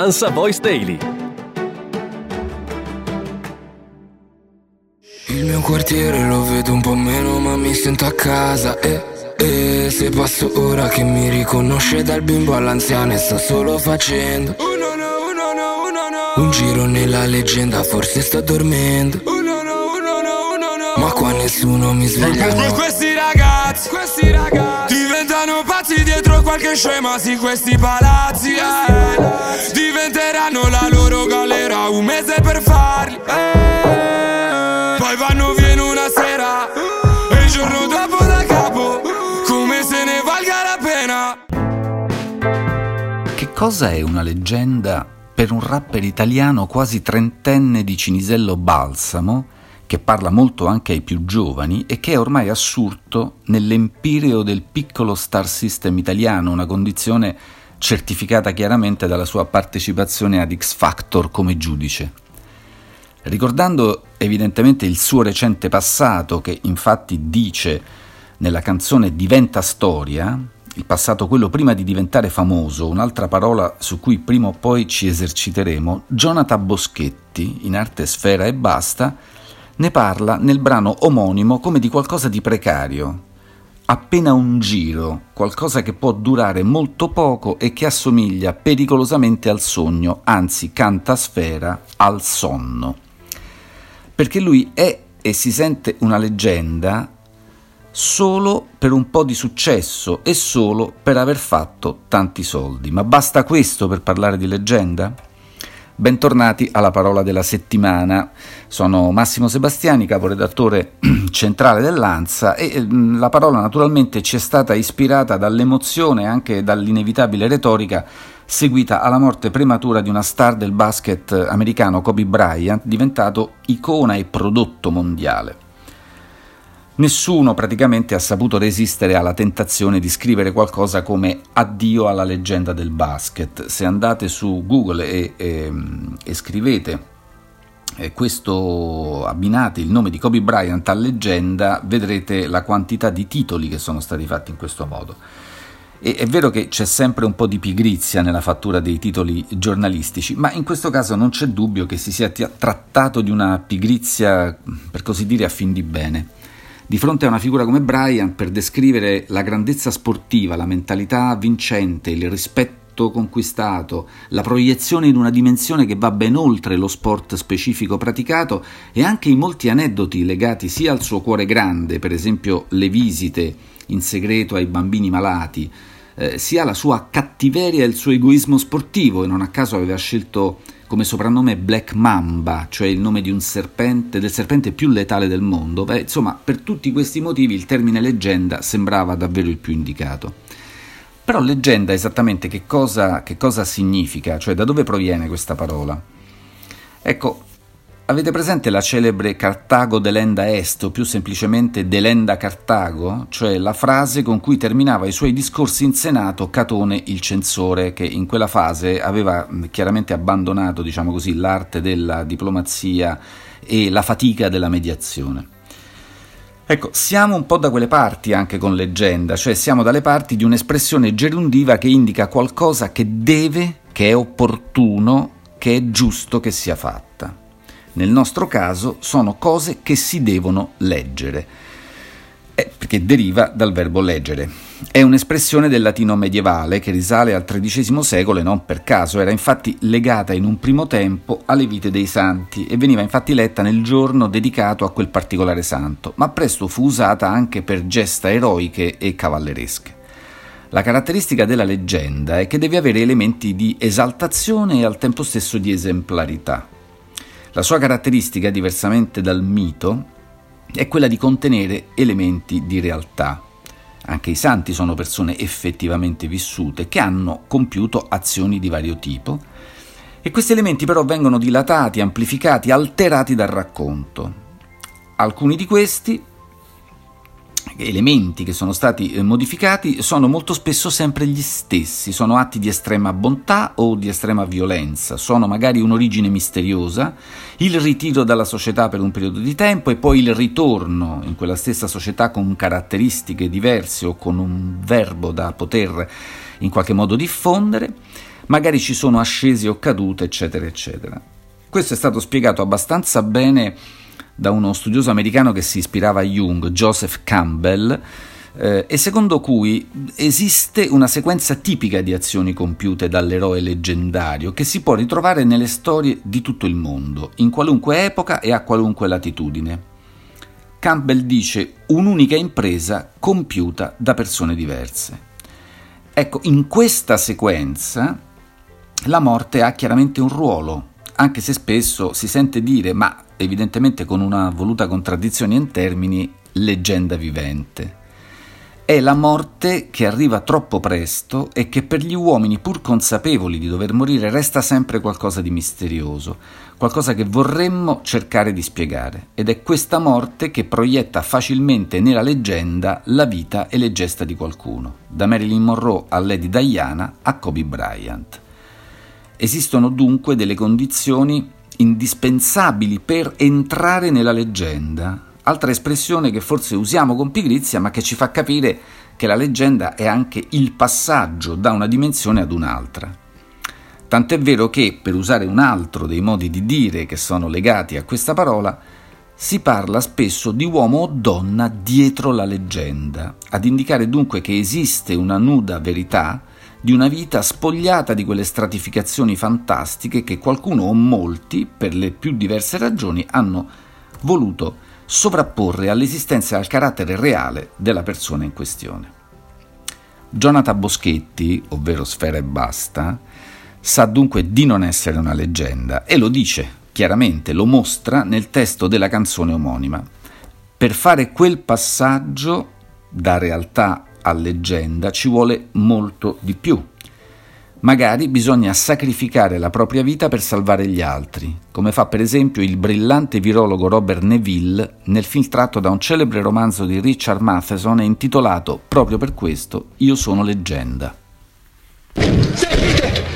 Ansa Voice Daily. Il mio quartiere lo vedo un po' meno ma mi sento a casa. E, e se passo ora che mi riconosce dal bimbo all'anziano e sto solo facendo. Un giro nella leggenda forse sto dormendo. Ma qua nessuno mi sveglia qualche scema Sì, questi palazzi eh. Diventeranno la loro galera Un mese per farli eh. Poi vanno via in una sera E il giorno dopo da capo Come se ne valga la pena Che cosa è una leggenda per un rapper italiano quasi trentenne di Cinisello Balsamo che parla molto anche ai più giovani e che è ormai assurto nell'empireo del piccolo star system italiano, una condizione certificata chiaramente dalla sua partecipazione ad X Factor come giudice. Ricordando evidentemente il suo recente passato, che infatti dice nella canzone Diventa storia, il passato quello prima di diventare famoso, un'altra parola su cui prima o poi ci eserciteremo, Jonathan Boschetti, in arte sfera e basta, ne parla nel brano omonimo come di qualcosa di precario, appena un giro, qualcosa che può durare molto poco e che assomiglia pericolosamente al sogno, anzi canta sfera al sonno. Perché lui è e si sente una leggenda solo per un po' di successo e solo per aver fatto tanti soldi. Ma basta questo per parlare di leggenda? Bentornati alla parola della settimana. Sono Massimo Sebastiani, caporedattore centrale dell'ANSA e mm, la parola naturalmente ci è stata ispirata dall'emozione e anche dall'inevitabile retorica seguita alla morte prematura di una star del basket americano Kobe Bryant, diventato icona e prodotto mondiale. Nessuno praticamente ha saputo resistere alla tentazione di scrivere qualcosa come addio alla leggenda del basket. Se andate su Google e, e, e scrivete eh, questo abbinate il nome di Kobe Bryant a leggenda, vedrete la quantità di titoli che sono stati fatti in questo modo. E è vero che c'è sempre un po' di pigrizia nella fattura dei titoli giornalistici, ma in questo caso non c'è dubbio che si sia trattato di una pigrizia, per così dire, a fin di bene. Di fronte a una figura come Brian, per descrivere la grandezza sportiva, la mentalità vincente, il rispetto conquistato, la proiezione in una dimensione che va ben oltre lo sport specifico praticato e anche i molti aneddoti legati sia al suo cuore grande, per esempio le visite in segreto ai bambini malati, eh, sia la sua cattiveria e il suo egoismo sportivo, e non a caso aveva scelto come soprannome Black Mamba, cioè il nome serpente, del serpente più letale del mondo. Beh, insomma, per tutti questi motivi il termine leggenda sembrava davvero il più indicato. Però leggenda esattamente che cosa, che cosa significa, cioè da dove proviene questa parola? Ecco, Avete presente la celebre Cartago delenda est, o più semplicemente delenda Cartago, cioè la frase con cui terminava i suoi discorsi in Senato Catone il censore, che in quella fase aveva chiaramente abbandonato, diciamo così, l'arte della diplomazia e la fatica della mediazione. Ecco, siamo un po' da quelle parti anche con leggenda, cioè siamo dalle parti di un'espressione gerundiva che indica qualcosa che deve, che è opportuno, che è giusto che sia fatta. Nel nostro caso sono cose che si devono leggere, eh, perché deriva dal verbo leggere. È un'espressione del latino medievale che risale al XIII secolo e non per caso, era infatti legata in un primo tempo alle vite dei santi e veniva infatti letta nel giorno dedicato a quel particolare santo, ma presto fu usata anche per gesta eroiche e cavalleresche. La caratteristica della leggenda è che deve avere elementi di esaltazione e al tempo stesso di esemplarità. La sua caratteristica, diversamente dal mito, è quella di contenere elementi di realtà. Anche i santi sono persone effettivamente vissute che hanno compiuto azioni di vario tipo e questi elementi però vengono dilatati, amplificati, alterati dal racconto. Alcuni di questi elementi che sono stati eh, modificati sono molto spesso sempre gli stessi, sono atti di estrema bontà o di estrema violenza, sono magari un'origine misteriosa, il ritiro dalla società per un periodo di tempo e poi il ritorno in quella stessa società con caratteristiche diverse o con un verbo da poter in qualche modo diffondere, magari ci sono ascesi o cadute, eccetera, eccetera. Questo è stato spiegato abbastanza bene da uno studioso americano che si ispirava a Jung, Joseph Campbell, eh, e secondo cui esiste una sequenza tipica di azioni compiute dall'eroe leggendario che si può ritrovare nelle storie di tutto il mondo, in qualunque epoca e a qualunque latitudine. Campbell dice un'unica impresa compiuta da persone diverse. Ecco, in questa sequenza la morte ha chiaramente un ruolo, anche se spesso si sente dire, ma evidentemente con una voluta contraddizione in termini, leggenda vivente è la morte che arriva troppo presto e che per gli uomini, pur consapevoli di dover morire, resta sempre qualcosa di misterioso, qualcosa che vorremmo cercare di spiegare. Ed è questa morte che proietta facilmente nella leggenda la vita e le gesta di qualcuno, da Marilyn Monroe a Lady Diana a Kobe Bryant. Esistono dunque delle condizioni indispensabili per entrare nella leggenda, altra espressione che forse usiamo con pigrizia ma che ci fa capire che la leggenda è anche il passaggio da una dimensione ad un'altra. Tant'è vero che, per usare un altro dei modi di dire che sono legati a questa parola, si parla spesso di uomo o donna dietro la leggenda, ad indicare dunque che esiste una nuda verità di una vita spogliata di quelle stratificazioni fantastiche che qualcuno o molti, per le più diverse ragioni, hanno voluto sovrapporre all'esistenza e al carattere reale della persona in questione. Jonathan Boschetti, ovvero Sfera e Basta, sa dunque di non essere una leggenda e lo dice chiaramente, lo mostra nel testo della canzone omonima. Per fare quel passaggio da realtà a leggenda ci vuole molto di più, Magari bisogna sacrificare la propria vita per salvare gli altri, come fa per esempio il brillante virologo Robert Neville nel film tratto da un celebre romanzo di Richard Matheson intitolato proprio per questo Io sono leggenda. Sentite,